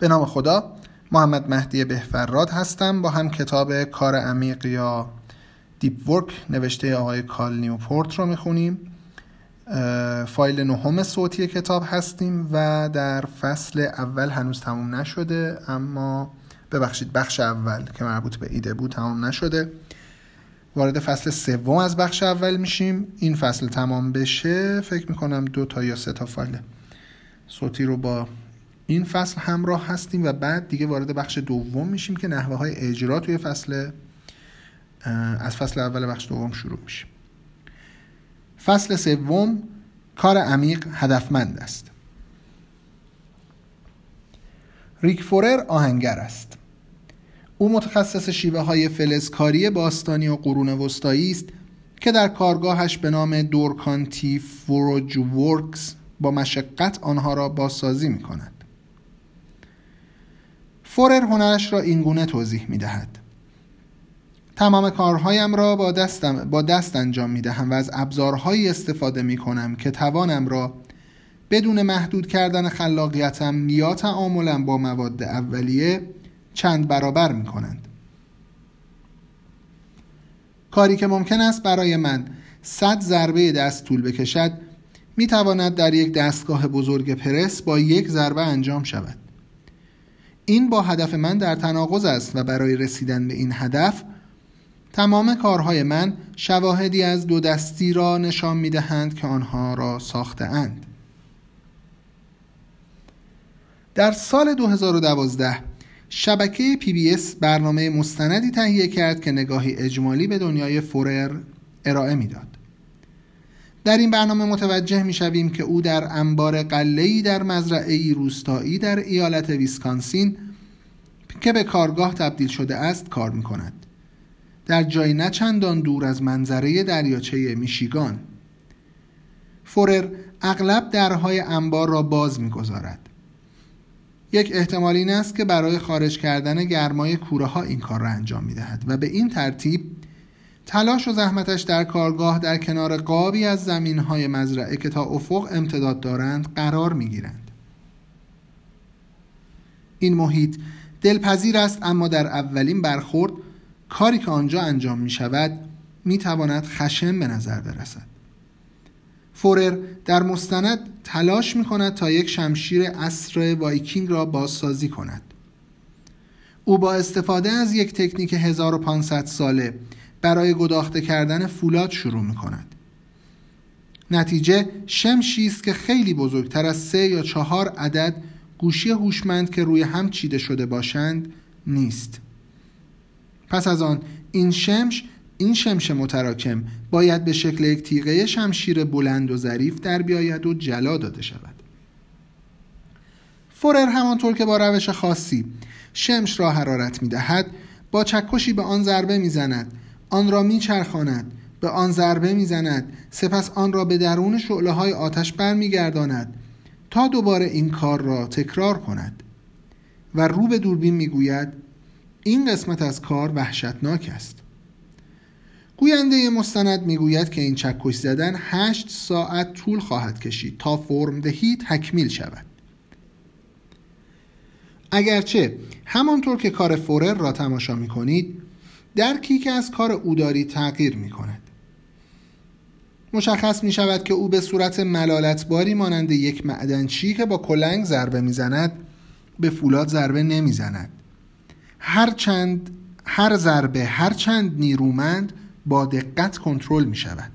به نام خدا محمد مهدی بهفراد هستم با هم کتاب کار عمیق یا Deep Work نوشته آقای کال نیوپورت رو می‌خونیم. فایل نهم صوتی کتاب هستیم و در فصل اول هنوز تموم نشده اما ببخشید بخش اول که مربوط به ایده بود تمام نشده. وارد فصل سوم از بخش اول میشیم. این فصل تمام بشه فکر می‌کنم دو تا یا سه تا فایل صوتی رو با این فصل همراه هستیم و بعد دیگه وارد بخش دوم میشیم که نحوه های اجرا توی فصل از فصل اول بخش دوم شروع میشه فصل سوم کار عمیق هدفمند است. ریک فورر آهنگر است. او متخصص شیوه های فلزکاری باستانی و قرون وسطایی است که در کارگاهش به نام دورکانتی فوروج ورکس با مشقت آنها را بازسازی می کند. فورر هنرش را اینگونه توضیح می دهد. تمام کارهایم را با, دستم با دست انجام می دهم و از ابزارهایی استفاده می کنم که توانم را بدون محدود کردن خلاقیتم یا تعاملم با مواد اولیه چند برابر می کنند. کاری که ممکن است برای من صد ضربه دست طول بکشد می تواند در یک دستگاه بزرگ پرس با یک ضربه انجام شود این با هدف من در تناقض است و برای رسیدن به این هدف تمام کارهای من شواهدی از دو دستی را نشان می دهند که آنها را ساخته اند. در سال 2012 شبکه PBS برنامه مستندی تهیه کرد که نگاهی اجمالی به دنیای فورر ارائه می‌داد. در این برنامه متوجه می شویم که او در انبار قله‌ای در مزرعه روستایی در ایالت ویسکانسین که به کارگاه تبدیل شده است کار می کند. در جایی نه چندان دور از منظره دریاچه میشیگان فورر اغلب درهای انبار را باز می‌گذارد یک احتمال این است که برای خارج کردن گرمای کوره ها این کار را انجام می دهد و به این ترتیب تلاش و زحمتش در کارگاه در کنار قابی از زمین های مزرعه که تا افق امتداد دارند قرار می گیرند. این محیط دلپذیر است اما در اولین برخورد کاری که آنجا انجام می شود می تواند خشم به نظر برسد فورر در مستند تلاش می کند تا یک شمشیر اصر وایکینگ را بازسازی کند او با استفاده از یک تکنیک 1500 ساله برای گداخته کردن فولاد شروع می کند نتیجه شمشی است که خیلی بزرگتر از سه یا چهار عدد گوشی هوشمند که روی هم چیده شده باشند نیست. پس از آن این شمش این شمش متراکم باید به شکل یک تیغه شمشیر بلند و ظریف در بیاید و جلا داده شود. فورر همانطور که با روش خاصی شمش را حرارت می دهد با چکشی به آن ضربه می زند آن را می چرخاند به آن ضربه می زند سپس آن را به درون شعله های آتش برمیگرداند تا دوباره این کار را تکرار کند. و رو به دوربین می گوید این قسمت از کار وحشتناک است. گوینده مستند می‌گوید که این چکش زدن هشت ساعت طول خواهد کشید تا فرم دهی تکمیل شود. اگرچه همانطور که کار فورر را تماشا می کنید درکی که از کار او دارید تغییر می کند مشخص می شود که او به صورت ملالتباری مانند یک معدنچی که با کلنگ ضربه می‌زند به فولاد ضربه نمی‌زند. هر چند هر ضربه هر چند نیرومند با دقت کنترل می شود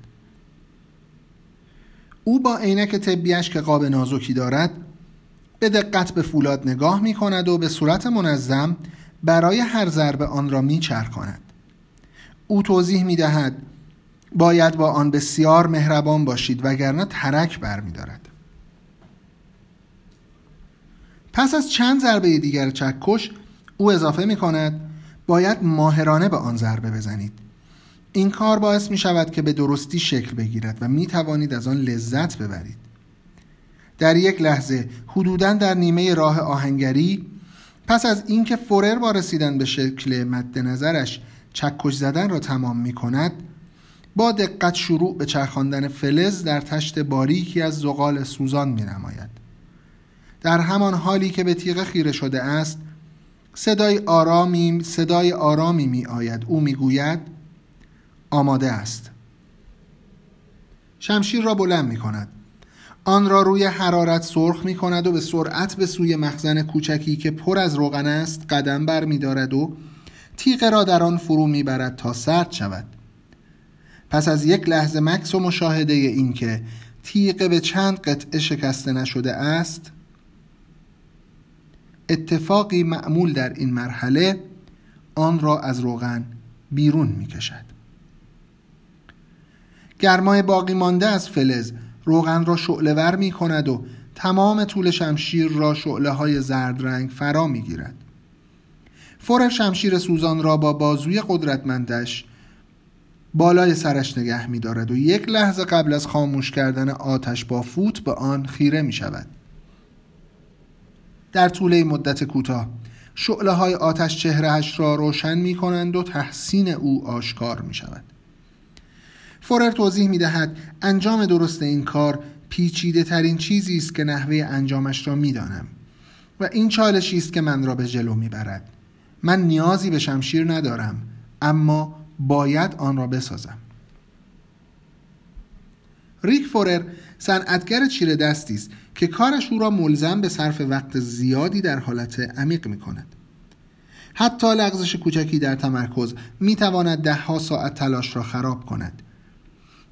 او با عینک طبیش که قاب نازکی دارد به دقت به فولاد نگاه می کند و به صورت منظم برای هر ضربه آن را می کند. او توضیح می دهد باید با آن بسیار مهربان باشید وگرنه ترک بر می دارد. پس از چند ضربه دیگر چکش او اضافه می کند باید ماهرانه به آن ضربه بزنید این کار باعث می شود که به درستی شکل بگیرد و می توانید از آن لذت ببرید در یک لحظه حدودا در نیمه راه آهنگری پس از اینکه فورر با رسیدن به شکل مد نظرش چکش زدن را تمام می کند با دقت شروع به چرخاندن فلز در تشت باریکی از زغال سوزان می نماید در همان حالی که به تیغه خیره شده است صدای آرامی صدای آرامی می آید او می گوید آماده است. شمشیر را بلند می کند آن را روی حرارت سرخ می کند و به سرعت به سوی مخزن کوچکی که پر از روغن است قدم بر می دارد و تیغه را در آن فرو می برد تا سرد شود. پس از یک لحظه مکس و مشاهده این که تیغه به چند قطعه شکسته نشده است اتفاقی معمول در این مرحله آن را از روغن بیرون می کشد گرمای باقی مانده از فلز روغن را شعله ور می کند و تمام طول شمشیر را شعله های زرد رنگ فرا می گیرد فور شمشیر سوزان را با بازوی قدرتمندش بالای سرش نگه می دارد و یک لحظه قبل از خاموش کردن آتش با فوت به آن خیره می شود در طول مدت کوتاه شعله های آتش چهرهش را روشن می کنند و تحسین او آشکار می شود فورر توضیح می دهد انجام درست این کار پیچیده ترین چیزی است که نحوه انجامش را می دانم و این چالشی است که من را به جلو می برد من نیازی به شمشیر ندارم اما باید آن را بسازم ریک فورر صنعتگر چیره دستی است که کارش او را ملزم به صرف وقت زیادی در حالت عمیق می کند. حتی لغزش کوچکی در تمرکز می تواند ده ها ساعت تلاش را خراب کند.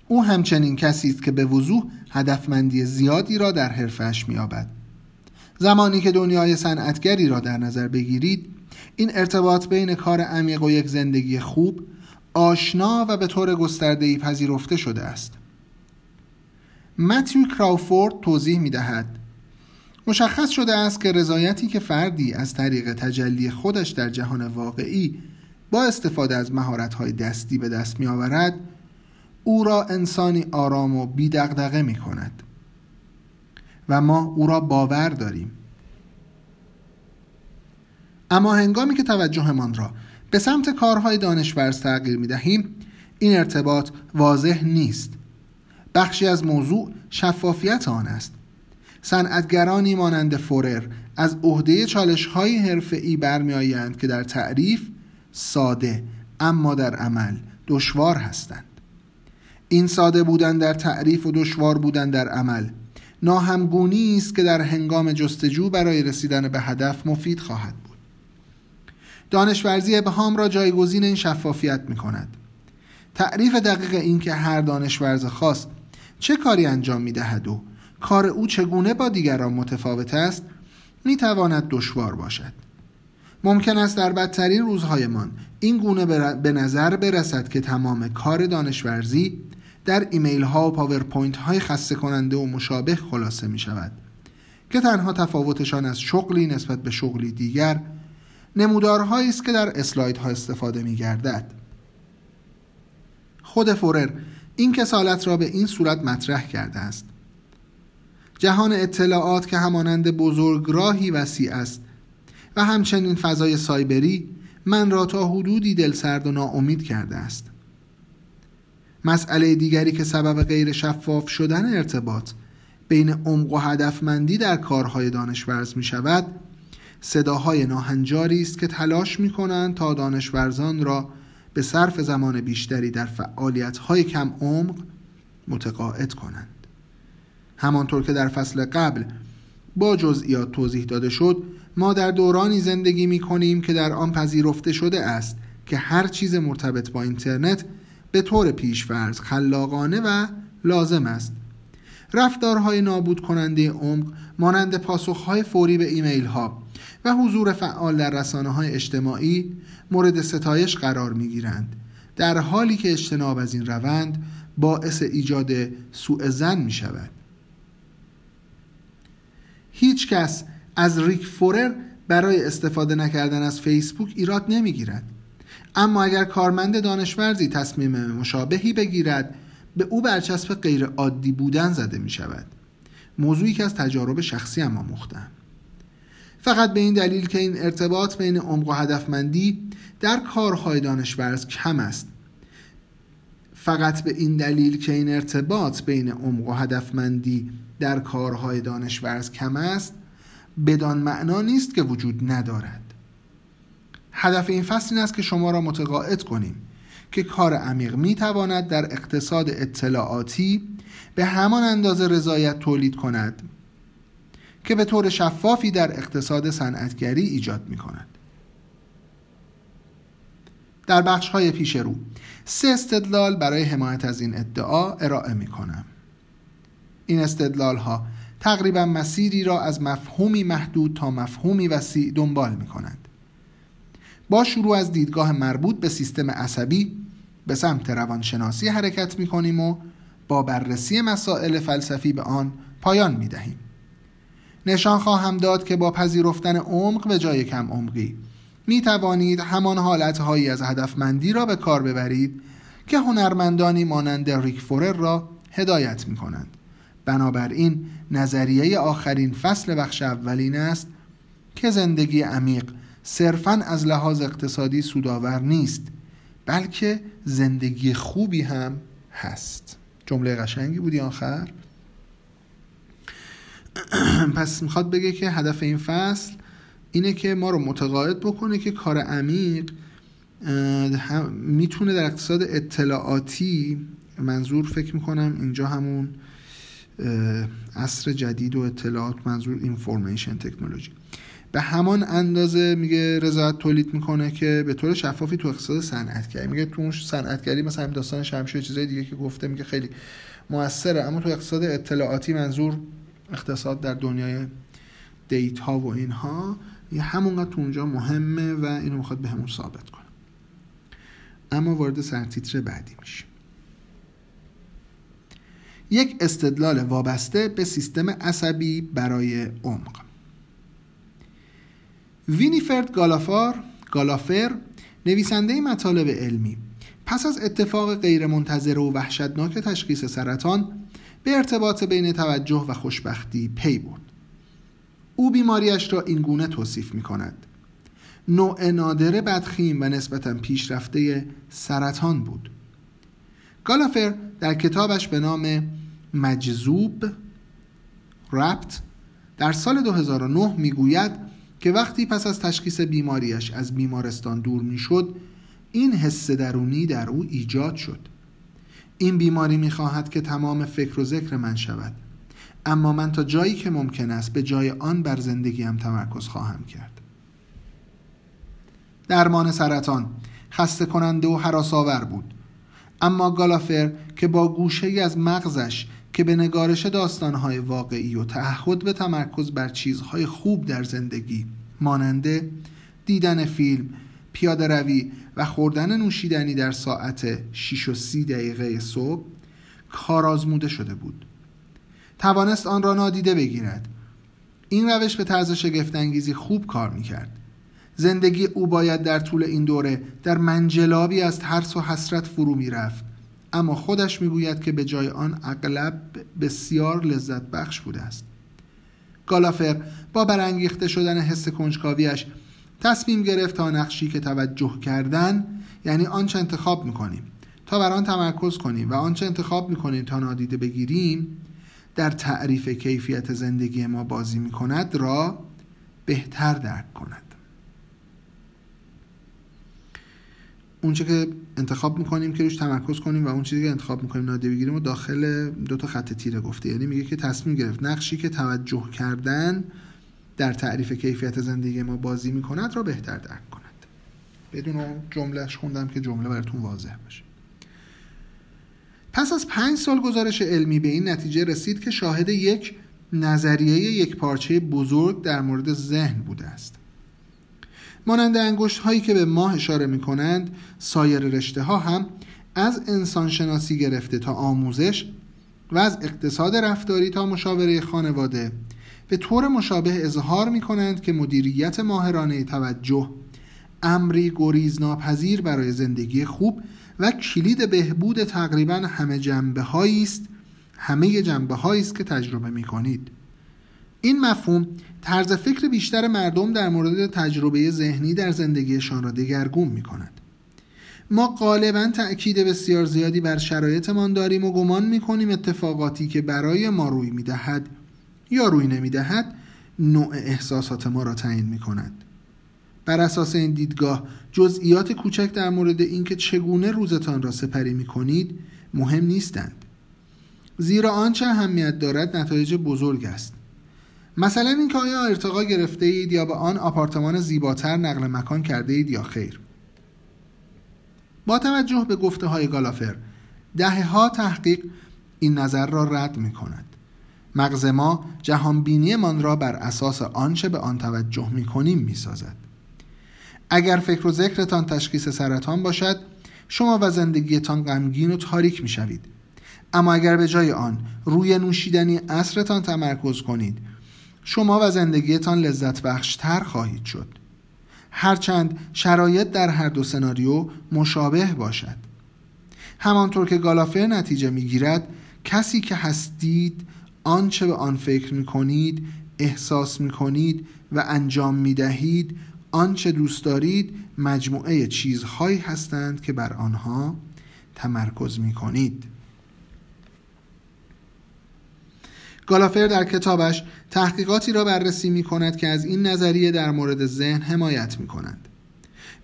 او همچنین کسی است که به وضوح هدفمندی زیادی را در حرفش مییابد زمانی که دنیای صنعتگری را در نظر بگیرید این ارتباط بین کار عمیق و یک زندگی خوب آشنا و به طور گسترده‌ای پذیرفته شده است. متیو کراوفورد توضیح می دهد مشخص شده است که رضایتی که فردی از طریق تجلی خودش در جهان واقعی با استفاده از مهارت‌های دستی به دست می آورد او را انسانی آرام و بیدقدقه می کند و ما او را باور داریم. اما هنگامی که توجهمان را به سمت کارهای دانشورز تغییر می دهیم این ارتباط واضح نیست. بخشی از موضوع شفافیت آن است. صنعتگرانی مانند فورر از عهده چالش های حرفه‌ای برمیآیند که در تعریف ساده اما در عمل دشوار هستند. این ساده بودن در تعریف و دشوار بودن در عمل ناهمگونی است که در هنگام جستجو برای رسیدن به هدف مفید خواهد دانشورزی ابهام را جایگزین این شفافیت می کند تعریف دقیق این که هر دانشورز خاص چه کاری انجام می دهد و کار او چگونه با دیگران متفاوت است می تواند دشوار باشد. ممکن است در بدترین روزهایمان این گونه به نظر برسد که تمام کار دانشورزی در ایمیل ها و پاورپوینت های خسته کننده و مشابه خلاصه می شود که تنها تفاوتشان از شغلی نسبت به شغلی دیگر نمودارهایی است که در اسلاید ها استفاده می گردد خود فورر این کسالت را به این صورت مطرح کرده است. جهان اطلاعات که همانند بزرگراهی وسیع است و همچنین فضای سایبری من را تا حدودی دلسرد و ناامید کرده است. مسئله دیگری که سبب غیر شفاف شدن ارتباط بین عمق و هدفمندی در کارهای دانشورز می شود صداهای ناهنجاری است که تلاش می کنند تا دانشورزان را به صرف زمان بیشتری در فعالیت‌های کم عمق متقاعد کنند. همانطور که در فصل قبل با جزئیات توضیح داده شد ما در دورانی زندگی می کنیم که در آن پذیرفته شده است که هر چیز مرتبط با اینترنت به طور پیشفرض خلاقانه و لازم است. رفتارهای نابود کننده عمق مانند پاسخهای فوری به ایمیل ها و حضور فعال در رسانه های اجتماعی مورد ستایش قرار می گیرند در حالی که اجتناب از این روند باعث ایجاد سوء زن می شود هیچ کس از ریک فورر برای استفاده نکردن از فیسبوک ایراد نمی گیرد اما اگر کارمند دانشورزی تصمیم مشابهی بگیرد به او برچسب غیر عادی بودن زده می شود موضوعی که از تجارب شخصی اما مختم فقط به این دلیل که این ارتباط بین عمق و هدفمندی در کارهای دانشورز کم است. فقط به این دلیل که این ارتباط بین عمق و هدفمندی در کارهای دانشورز کم است بدان معنا نیست که وجود ندارد. هدف این فصل این است که شما را متقاعد کنیم که کار عمیق می تواند در اقتصاد اطلاعاتی به همان اندازه رضایت تولید کند که به طور شفافی در اقتصاد صنعتگری ایجاد می کند. در بخش های پیش رو سه استدلال برای حمایت از این ادعا ارائه می کنم. این استدلال ها تقریبا مسیری را از مفهومی محدود تا مفهومی وسیع دنبال می کنند. با شروع از دیدگاه مربوط به سیستم عصبی به سمت روانشناسی حرکت می کنیم و با بررسی مسائل فلسفی به آن پایان می دهیم. نشان خواهم داد که با پذیرفتن عمق به جای کم عمقی. می توانید همان حالتهایی از هدفمندی را به کار ببرید که هنرمندانی مانند ریک فورر را هدایت می کنند. بنابراین نظریه آخرین فصل بخش اولین است که زندگی عمیق صرفا از لحاظ اقتصادی سودآور نیست بلکه زندگی خوبی هم هست. جمله قشنگی بودی آخر؟ پس می‌خواد بگه که هدف این فصل اینه که ما رو متقاعد بکنه که کار عمیق می‌تونه در اقتصاد اطلاعاتی منظور فکر می‌کنم اینجا همون عصر جدید و اطلاعات منظور اینفورمیشن تکنولوژی به همان اندازه میگه رضایت تولید می‌کنه که به طور شفافی تو اقتصاد صنعتگری. میگه تو صنعتگری مثلا داستان شمشیر چیزای دیگه که گفته میگه خیلی موثره اما تو اقتصاد اطلاعاتی منظور اقتصاد در دنیای دیتا و اینها یه همونقدر تو اونجا مهمه و اینو می‌خواد به همون ثابت کنه. اما وارد سرتیتر بعدی میشه یک استدلال وابسته به سیستم عصبی برای عمق. وینیفرد گالافار گالافر نویسنده مطالب علمی پس از اتفاق غیرمنتظره و وحشتناک تشخیص سرطان به ارتباط بین توجه و خوشبختی پی برد. او بیماریش را این گونه توصیف می کند نوع نادر بدخیم و نسبتا پیشرفته سرطان بود. گالافر در کتابش به نام مجذوب رپت در سال 2009 می‌گوید که وقتی پس از تشخیص بیماریش از بیمارستان دور می‌شد این حس درونی در او ایجاد شد. این بیماری می‌خواهد که تمام فکر و ذکر من شود. اما من تا جایی که ممکن است به جای آن بر زندگیم تمرکز خواهم کرد. درمان سرطان خسته کننده و حراسآور بود. اما گالافر که با گوشه از مغزش که به نگارش داستانهای واقعی و تعهد به تمرکز بر چیزهای خوب در زندگی ماننده دیدن فیلم، پیاده روی و خوردن نوشیدنی در ساعت 6 و 30 دقیقه صبح کار آزموده شده بود. توانست آن را نادیده بگیرد. این روش به طرز شگفتانگیزی خوب کار می‌کرد. زندگی او باید در طول این دوره در منجلابی از ترس و حسرت فرو می‌رفت. اما خودش می‌گوید که به جای آن اغلب بسیار لذت بخش بوده است. گالافر با برانگیخته شدن حس کنجکاویش تصمیم گرفت تا نقشی که توجه کردن یعنی آنچه انتخاب می‌کنیم. تا بر آن تمرکز کنیم و آنچه انتخاب می‌کنیم تا نادیده بگیریم در تعریف کیفیت زندگی ما بازی می‌کند را بهتر درک کند. اونچه که انتخاب می‌کنیم که روش تمرکز کنیم و اون چیزی که انتخاب می‌کنیم نادیده بگیریم و داخل دو تا خط تیره گفته. یعنی میگه که تصمیم گرفت. نقشی که توجه کردن در تعریف کیفیت زندگی ما بازی می‌کند را بهتر درک کند. بدون جملهش خوندم که جمله براتون واضح باشه. پس از پنج سال گزارش علمی به این نتیجه رسید که شاهد یک نظریه یک پارچه بزرگ در مورد ذهن بوده است. مانند انگشت هایی که به ماه اشاره می کنند سایر رشته ها هم از انسان شناسی گرفته تا آموزش و از اقتصاد رفتاری تا مشاوره خانواده به طور مشابه اظهار می کنند که مدیریت ماهرانه توجه امری گریز ناپذیر برای زندگی خوب و کلید بهبود تقریبا همه جنبه است همه جنبه است که تجربه می کنید این مفهوم طرز فکر بیشتر مردم در مورد تجربه ذهنی در زندگیشان را دگرگون می کند. ما غالبا تأکید بسیار زیادی بر شرایطمان داریم و گمان می کنیم اتفاقاتی که برای ما روی می دهد یا روی نمی دهد نوع احساسات ما را تعیین می کند بر اساس این دیدگاه جزئیات کوچک در مورد اینکه چگونه روزتان را سپری می کنید مهم نیستند. زیرا آنچه اهمیت دارد نتایج بزرگ است. مثلا اینکه آیا ارتقا گرفته اید یا به آن آپارتمان زیباتر نقل مکان کرده اید یا خیر. با توجه به گفته های گالافر دهه ها تحقیق این نظر را رد می کند مغز ما جهانبینی من را بر اساس آنچه به آن توجه می کنیم می سازد اگر فکر و ذکرتان تشخیص سرطان باشد شما و زندگیتان غمگین و تاریک می شوید اما اگر به جای آن روی نوشیدنی اصرتان تمرکز کنید شما و زندگیتان لذت بخشتر خواهید شد. هرچند شرایط در هر دو سناریو مشابه باشد. همانطور که گالافر نتیجه می‌گیرد کسی که هستید آنچه به آن فکر می کنید احساس می کنید و انجام می دهید آنچه دوست دارید مجموعه چیزهایی هستند که بر آنها تمرکز می کنید گالافر در کتابش تحقیقاتی را بررسی می کند که از این نظریه در مورد ذهن حمایت می کنند.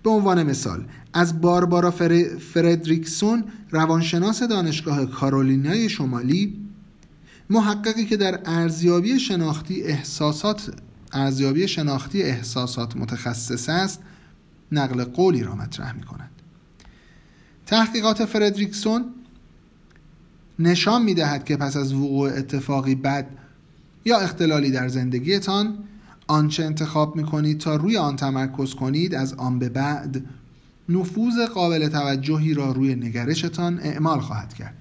به عنوان مثال از باربارا فر... فردریکسون روانشناس دانشگاه کارولینای شمالی محققی که در ارزیابی شناختی احساسات ارزیابی شناختی احساسات متخصص است نقل قولی را مطرح می کند تحقیقات فردریکسون نشان می دهد که پس از وقوع اتفاقی بد یا اختلالی در زندگیتان آنچه انتخاب می کنید تا روی آن تمرکز کنید از آن به بعد نفوذ قابل توجهی را روی نگرشتان اعمال خواهد کرد.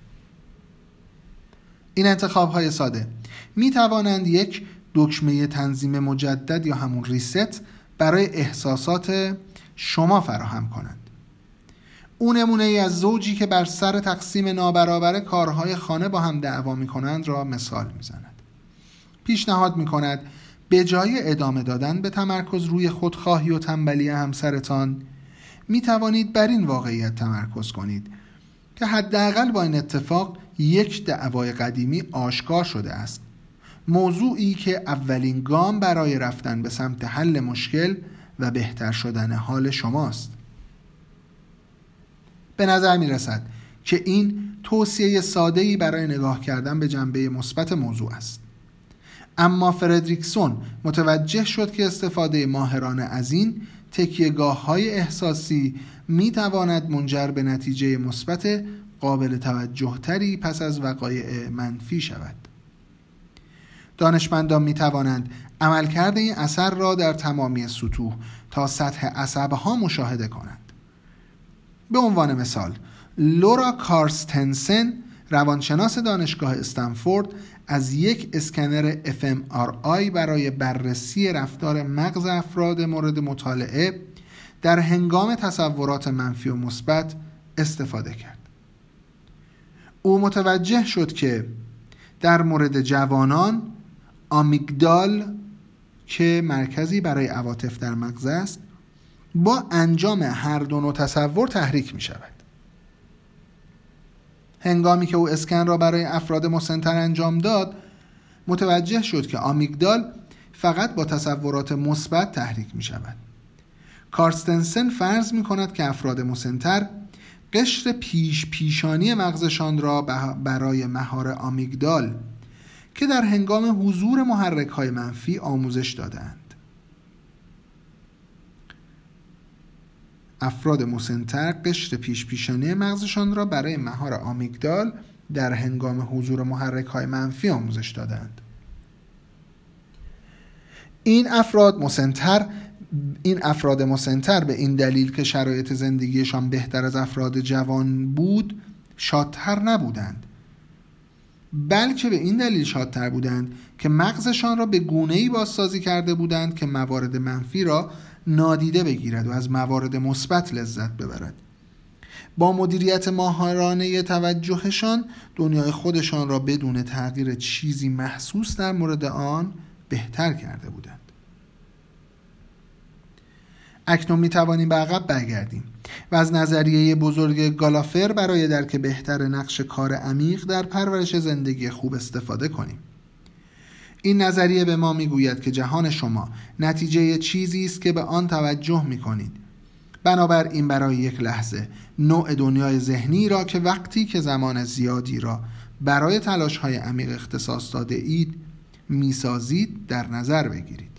این انتخاب های ساده. می توانند یک دکمه تنظیم مجدد یا همون ریست برای احساسات شما فراهم کنند. اون نمونه ای از زوجی که بر سر تقسیم نابرابر کارهای خانه با هم دعوا می کنند را مثال می زند. پیشنهاد می کند به جای ادامه دادن به تمرکز روی خودخواهی و تنبلی همسرتان می توانید بر این واقعیت تمرکز کنید. که حداقل با این اتفاق یک دعوای قدیمی آشکار شده است. موضوعی که اولین گام برای رفتن به سمت حل مشکل و بهتر شدن حال شماست. به نظر می رسد که این توصیه ساده برای نگاه کردن به جنبه مثبت موضوع است. اما فردریکسون متوجه شد که استفاده ماهرانه از این تکیهگاه های احساسی می تواند منجر به نتیجه مثبت قابل توجه تری پس از وقایع منفی شود. دانشمندان می توانند عملکرد این اثر را در تمامی سطوح تا سطح عصبها مشاهده کنند. به عنوان مثال لورا کارستنسن روانشناس دانشگاه استنفورد از یک اسکنر fMRI برای بررسی رفتار مغز افراد مورد مطالعه در هنگام تصورات منفی و مثبت استفاده کرد. او متوجه شد که در مورد جوانان آمیگدال که مرکزی برای عواطف در مغز است با انجام هر دو نوع تصور تحریک می شود هنگامی که او اسکن را برای افراد مسنتر انجام داد متوجه شد که آمیگدال فقط با تصورات مثبت تحریک می شود کارستنسن فرض می کند که افراد مسنتر قشر پیش پیشانی مغزشان را برای مهار آمیگدال که در هنگام حضور محرک های منفی آموزش دادند افراد مسنتر قشر پیش پیشانی مغزشان را برای مهار آمیگدال در هنگام حضور محرک های منفی آموزش دادند. این افراد مسنتر این افراد مسنتر به این دلیل که شرایط زندگیشان بهتر از افراد جوان بود شادتر نبودند. بلکه به این دلیل شادتر بودند که مغزشان را به گونه‌ای بازسازی کرده بودند که موارد منفی را نادیده بگیرد و از موارد مثبت لذت ببرد. با مدیریت ماهرانه توجهشان دنیای خودشان را بدون تغییر چیزی محسوس در مورد آن بهتر کرده بودند. اکنون می توانیم به عقب برگردیم و از نظریه بزرگ گالافر برای درک بهتر نقش کار عمیق در پرورش زندگی خوب استفاده کنیم. این نظریه به ما می‌گوید که جهان شما نتیجه چیزی است که به آن توجه می کنید بنابراین برای یک لحظه نوع دنیای ذهنی را که وقتی که زمان زیادی را برای تلاش های عمیق اختصاص داده اید می‌سازید در نظر بگیرید.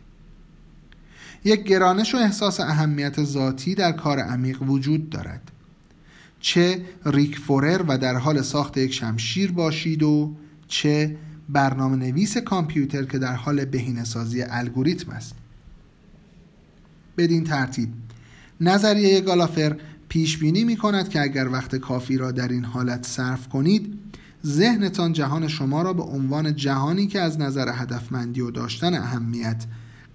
یک گرانش و احساس اهمیت ذاتی در کار عمیق وجود دارد. چه ریک فورر و در حال ساخت یک شمشیر باشید و چه برنامه نویس کامپیوتر که در حال بهینه سازی الگوریتم است. بدین ترتیب نظریه گالافر پیش بینی می کند که اگر وقت کافی را در این حالت صرف کنید ذهنتان جهان شما را به عنوان جهانی که از نظر هدفمندی و داشتن اهمیت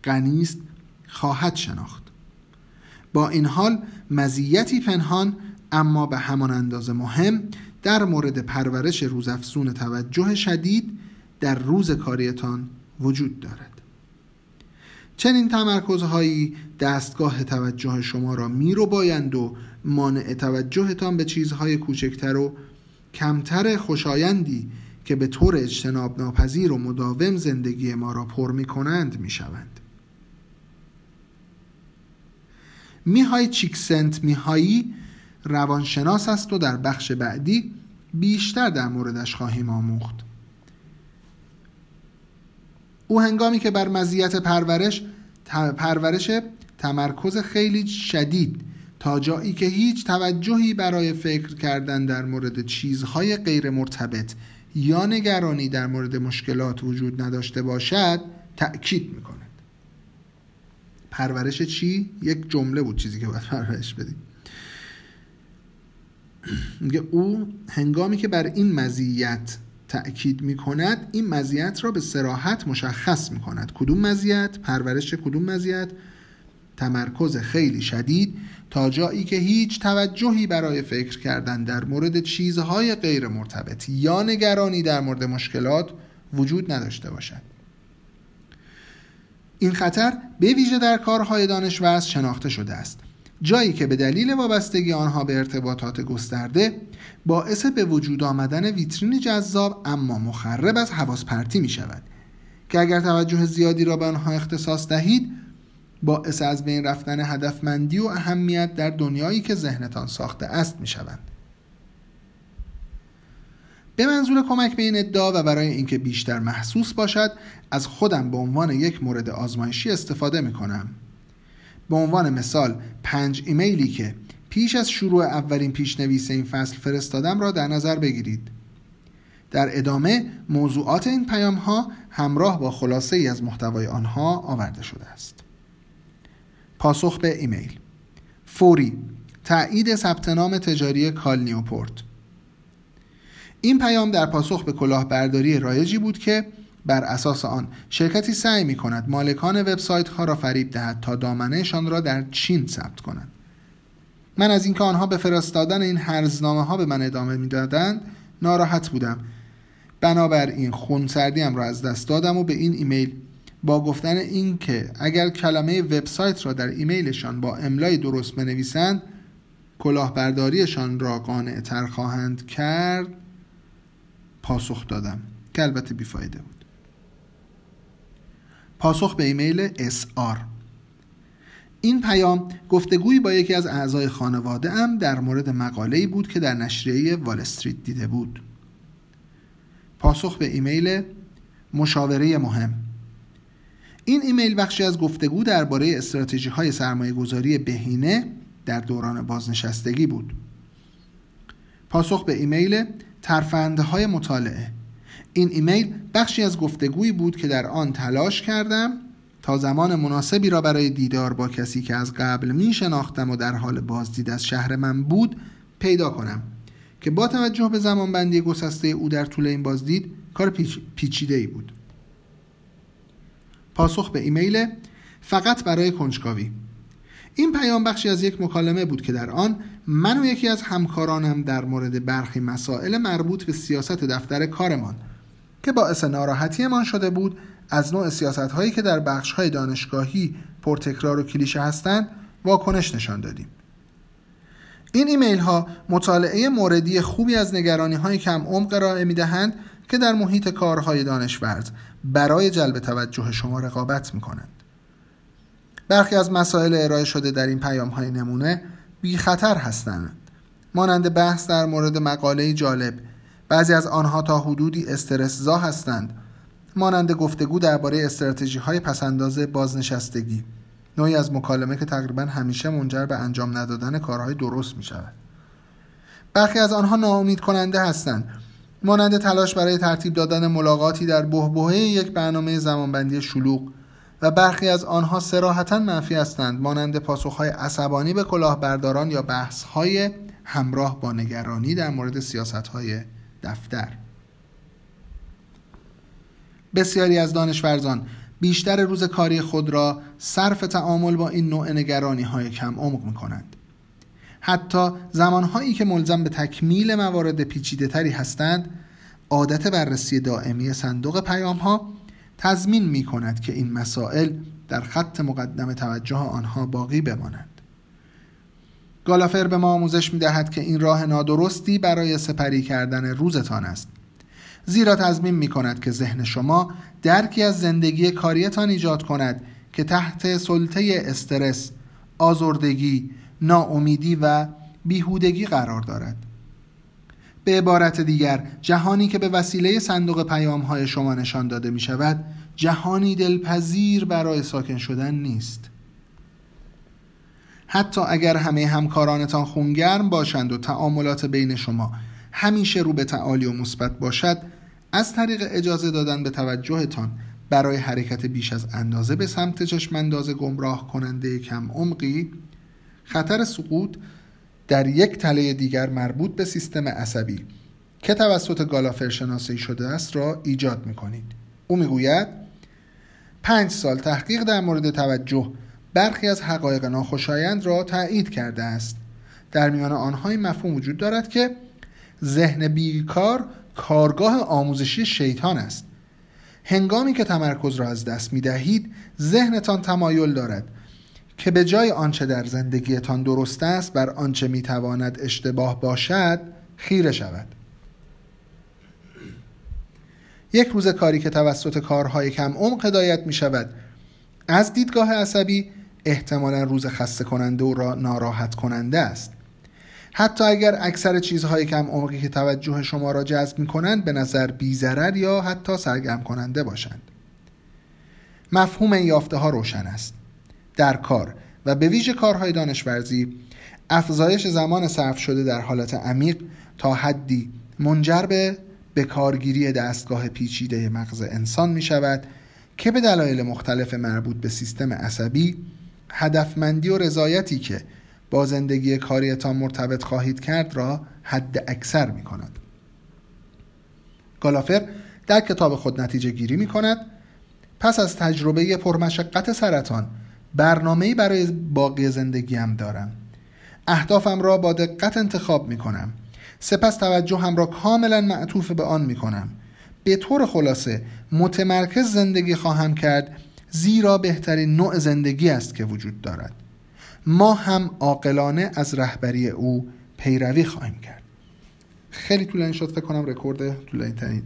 غنی است خواهد شناخت. با این حال مزیتی پنهان اما به همان اندازه مهم در مورد پرورش روزافزون توجه شدید در روز کاریتان وجود دارد چنین تمرکزهایی دستگاه توجه شما را رو بایند و مانع توجهتان به چیزهای کوچکتر و کمتر خوشایندی که به طور اجتناب ناپذیر و مداوم زندگی ما را پر می کنند می شوند. میهای چیکسنت میهایی روانشناس است و در بخش بعدی بیشتر در موردش خواهیم آموخت او هنگامی که بر مزیت پرورش پرورش تمرکز خیلی شدید تا جایی که هیچ توجهی برای فکر کردن در مورد چیزهای غیر مرتبط یا نگرانی در مورد مشکلات وجود نداشته باشد تأکید می‌کند پرورش چی؟ یک جمله بود چیزی که باید پرورش بدیم میگه او هنگامی که بر این مزیت تأکید می کند این مزیت را به سراحت مشخص می کند کدوم مزیت؟ پرورش کدوم مزیت؟ تمرکز خیلی شدید. تا جایی که هیچ توجهی برای فکر کردن در مورد چیزهای غیر مرتبط یا نگرانی در مورد مشکلات وجود نداشته باشد. این خطر به ویژه در کارهای دانشورز شناخته شده است. جایی که به دلیل وابستگی آنها به ارتباطات گسترده باعث به وجود آمدن ویترین جذاب اما مخرب از حواس پرتی می شود که اگر توجه زیادی را به آنها اختصاص دهید باعث از بین رفتن هدفمندی و اهمیت در دنیایی که ذهنتان ساخته است می شوند. به منظور کمک به این ادعا و برای اینکه بیشتر محسوس باشد از خودم به عنوان یک مورد آزمایشی استفاده می کنم به عنوان مثال پنج ایمیلی که پیش از شروع اولین پیشنویس این فصل فرستادم را در نظر بگیرید. در ادامه موضوعات این پیام ها همراه با خلاصه ای از محتوای آنها آورده شده است. پاسخ به ایمیل. فوری تایید ثبت نام تجاری کال نیوپورت. این پیام در پاسخ به کلاهبرداری رایجی بود که بر اساس آن. شرکتی سعی می کند مالکان وبسایت ها را فریب دهد تا دامنهشان را در چین ثبت کنند من از اینکه آنها به فرستادن این هرزنامه ها به من ادامه می‌دادند ناراحت بودم. بنابراین خونسردیم را از دست دادم و به این ایمیل با گفتن اینکه اگر کلمه وبسایت را در ایمیلشان با املای درست بنویسند کلاهبرداریشان را قانع تر خواهند کرد پاسخ دادم. که البته بیفایده بود. پاسخ به ایمیل SR این پیام گفتگویی با یکی از اعضای خانواده ام در مورد مقاله‌ای بود که در نشریه وال استریت دیده بود. پاسخ به ایمیل مشاوره مهم. این ایمیل بخشی از گفتگو درباره استراتژی های سرمایه گذاری بهینه در دوران بازنشستگی بود. پاسخ به ایمیل ترفندهای مطالعه. این ایمیل بخشی از گفتگویی بود که در آن تلاش کردم تا زمان مناسبی را برای دیدار با کسی که از قبل می شناختم و در حال بازدید از شهر من بود پیدا کنم که با توجه به زمان بندی گسسته او در طول این بازدید کار پیچ... پیچیده ای بود. پاسخ به ایمیل فقط برای کنجکاوی. این پیام بخشی از یک مکالمه بود که در آن من و یکی از همکارانم در مورد برخی مسائل مربوط به سیاست دفتر کارمان که باعث ناراحتیمان شده بود از نوع سیاست هایی که در بخش های دانشگاهی پرتکرار و کلیشه هستند واکنش نشان دادیم این ایمیل ها مطالعه موردی خوبی از نگرانی های کم عمق ارائه می دهند که در محیط کارهای دانشورز برای جلب توجه شما رقابت می کنند. برخی از مسائل ارائه شده در این پیام های نمونه بی خطر هستند. مانند بحث در مورد مقاله جالب بعضی از آنها تا حدودی استرسزا هستند مانند گفتگو درباره استراتژی های پسنداز بازنشستگی نوعی از مکالمه که تقریبا همیشه منجر به انجام ندادن کارهای درست می شود برخی از آنها ناامید کننده هستند مانند تلاش برای ترتیب دادن ملاقاتی در بهبهه یک برنامه زمانبندی شلوغ و برخی از آنها سراحتا منفی هستند مانند پاسخهای عصبانی به کلاهبرداران یا بحثهای همراه با نگرانی در مورد سیاستهای دفتر بسیاری از دانشورزان بیشتر روز کاری خود را صرف تعامل با این نوع نگرانی های کم عمق می کنند. حتی زمانهایی که ملزم به تکمیل موارد پیچیده تری هستند عادت بررسی دائمی صندوق پیام ها تضمین می کند که این مسائل در خط مقدم توجه آنها باقی بمانند. گالافر به ما آموزش می دهد که این راه نادرستی برای سپری کردن روزتان است زیرا تضمین می کند که ذهن شما درکی از زندگی کاریتان ایجاد کند که تحت سلطه استرس، آزردگی، ناامیدی و بیهودگی قرار دارد. به عبارت دیگر جهانی که به وسیله صندوق پیام های شما نشان داده می شود جهانی دلپذیر برای ساکن شدن نیست. حتی اگر همه همکارانتان خونگرم باشند و تعاملات بین شما همیشه رو به تعالی و مثبت باشد از طریق اجازه دادن به توجهتان برای حرکت بیش از اندازه به سمت چشمانداز گمراه کننده کم عمقی خطر سقوط در یک تله دیگر مربوط به سیستم عصبی که توسط گالافر شناسایی شده است را ایجاد می کنید. او می‌گوید پنج سال تحقیق در مورد توجه برخی از حقایق ناخوشایند را تایید کرده است. در میان آنها این مفهوم وجود دارد که ذهن بیکار کارگاه آموزشی شیطان است. هنگامی که تمرکز را از دست می دهید ذهنتان تمایل دارد که به جای آنچه در زندگیتان درست است بر آنچه می تواند اشتباه باشد خیره شود. یک روز کاری که توسط کارهای کم عمق هدایت می شود از دیدگاه عصبی احتمالا روز خسته کننده و را ناراحت کننده است. حتی اگر اکثر چیزهای کم عمقی که توجه شما را جذب می کنند به نظر بیزرر یا حتی سرگرم کننده باشند. مفهوم این یافته ها روشن است. در کار و به ویژه کارهای دانشورزی افزایش زمان صرف شده در حالت عمیق تا حدی منجر به به کارگیری دستگاه پیچیده مغز انسان می شود که به دلایل مختلف مربوط به سیستم عصبی هدفمندی و رضایتی که با زندگی کاریتان مرتبط خواهید کرد را حد اکثر می کند گالافر در کتاب خود نتیجه گیری می کند پس از تجربه پرمشقت سرطان برنامه‌ای برای باقی زندگیم دارم. اهدافم را با دقت انتخاب می کنم سپس توجهم را کاملا معطوف به آن می کنم به طور خلاصه متمرکز زندگی خواهم کرد زیرا بهترین نوع زندگی است که وجود دارد. ما هم عاقلانه از رهبری او پیروی خواهیم کرد. خیلی طولانی شد فکر کنم رکورد طولانی ترین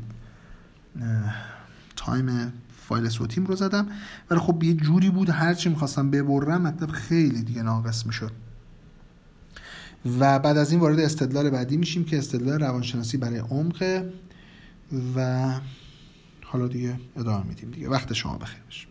time فایل صوتیم رو زدم. ولی خب یه جوری بود هرچی می‌خواستم ببرم مطلب خیلی دیگه ناقص می‌شد. و بعد از این وارد استدلال بعدی میشیم که استدلال روانشناسی برای عمق و حالا دیگه ادامه میدیم دیگه. وقت شما بخیر